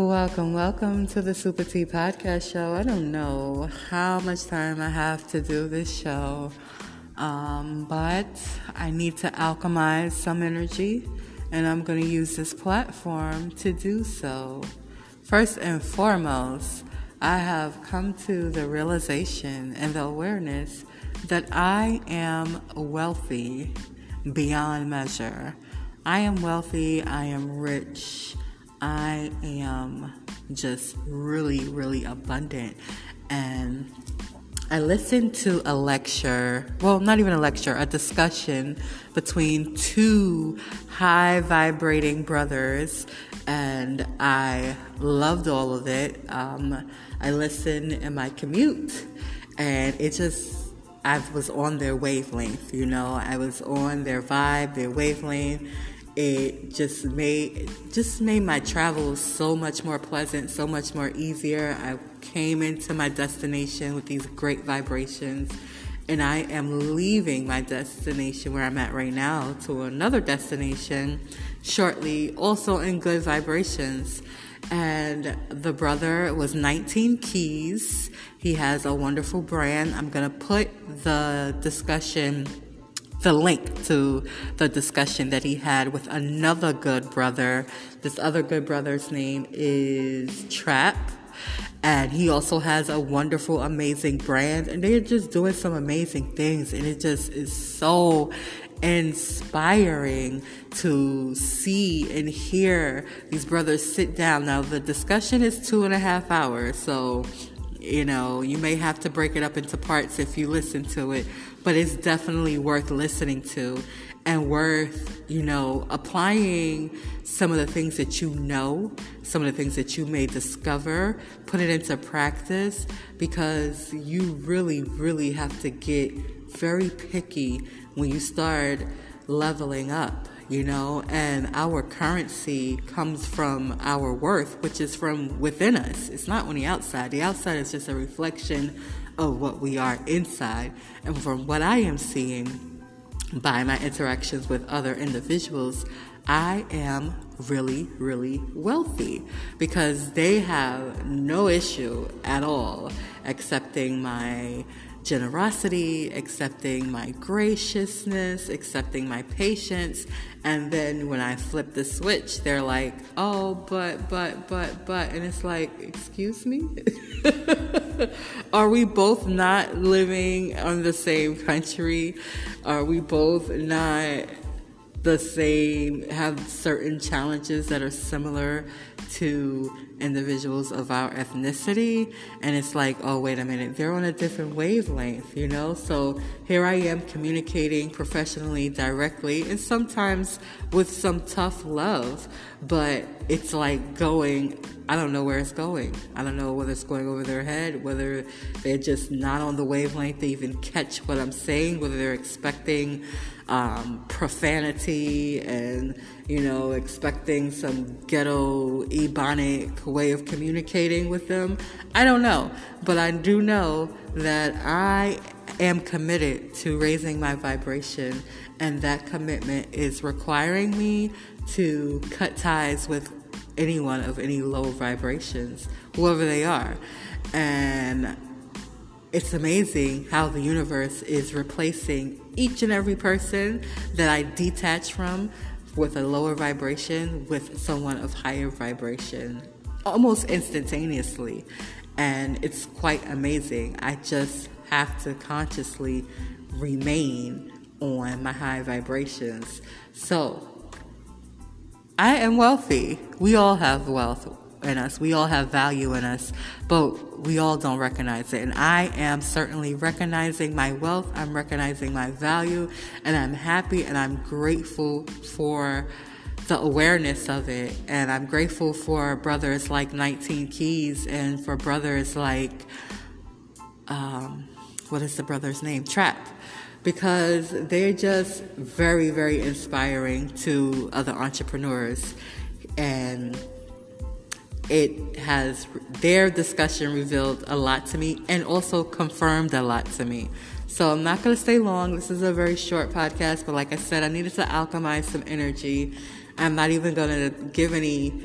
Welcome, welcome to the Super T Podcast Show. I don't know how much time I have to do this show, um, but I need to alchemize some energy, and I'm going to use this platform to do so. First and foremost, I have come to the realization and the awareness that I am wealthy beyond measure. I am wealthy, I am rich. I am just really, really abundant. And I listened to a lecture, well, not even a lecture, a discussion between two high vibrating brothers, and I loved all of it. Um, I listened in my commute, and it just, I was on their wavelength, you know, I was on their vibe, their wavelength it just made just made my travels so much more pleasant, so much more easier. I came into my destination with these great vibrations, and I am leaving my destination where I'm at right now to another destination shortly, also in good vibrations. And the brother was 19 Keys. He has a wonderful brand. I'm gonna put the discussion the link to the discussion that he had with another good brother. This other good brother's name is Trap. And he also has a wonderful, amazing brand. And they're just doing some amazing things. And it just is so inspiring to see and hear these brothers sit down. Now, the discussion is two and a half hours. So, you know, you may have to break it up into parts if you listen to it but it's definitely worth listening to and worth, you know, applying some of the things that you know, some of the things that you may discover, put it into practice because you really, really have to get very picky when you start leveling up, you know, and our currency comes from our worth, which is from within us. It's not on the outside. The outside is just a reflection of what we are inside. And from what I am seeing by my interactions with other individuals, I am really, really wealthy because they have no issue at all accepting my generosity, accepting my graciousness, accepting my patience. And then when I flip the switch, they're like, oh, but, but, but, but. And it's like, excuse me? Are we both not living on the same country? Are we both not the same, have certain challenges that are similar to individuals of our ethnicity. And it's like, oh, wait a minute, they're on a different wavelength, you know? So here I am communicating professionally, directly, and sometimes with some tough love, but it's like going, I don't know where it's going. I don't know whether it's going over their head, whether they're just not on the wavelength to even catch what I'm saying, whether they're expecting um, profanity and, you know, expecting some ghetto ebonic way of communicating with them. I don't know. But I do know that I am committed to raising my vibration, and that commitment is requiring me to cut ties with anyone of any low vibrations, whoever they are. And it's amazing how the universe is replacing each and every person that I detach from with a lower vibration with someone of higher vibration almost instantaneously. And it's quite amazing. I just have to consciously remain on my high vibrations. So, I am wealthy. We all have wealth in us. We all have value in us, but we all don't recognize it. And I am certainly recognizing my wealth. I'm recognizing my value, and I'm happy and I'm grateful for the awareness of it. And I'm grateful for brothers like 19 Keys and for brothers like, um, what is the brother's name? Trap. Because they're just very, very inspiring to other entrepreneurs. And it has their discussion revealed a lot to me and also confirmed a lot to me. So I'm not going to stay long. This is a very short podcast, but like I said, I needed to alchemize some energy. I'm not even going to give any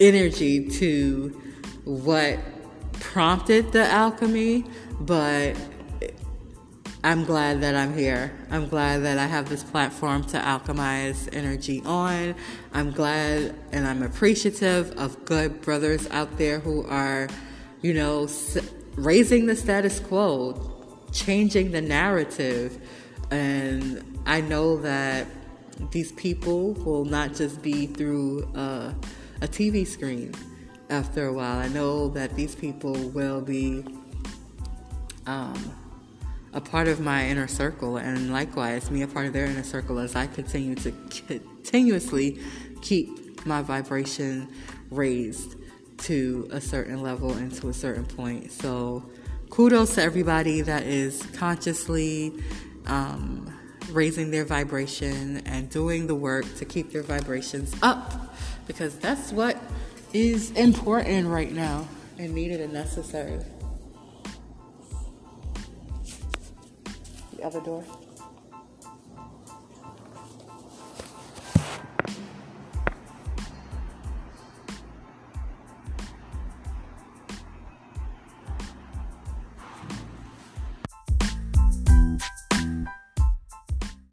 energy to what prompted the alchemy, but I'm glad that I'm here. I'm glad that I have this platform to alchemize energy on. I'm glad and I'm appreciative of good brothers out there who are, you know, raising the status quo, changing the narrative. And I know that these people will not just be through a, a TV screen after a while. I know that these people will be. Um, a part of my inner circle, and likewise, me a part of their inner circle as I continue to continuously keep my vibration raised to a certain level and to a certain point. So, kudos to everybody that is consciously um, raising their vibration and doing the work to keep their vibrations up because that's what is important right now and needed and necessary. Other door.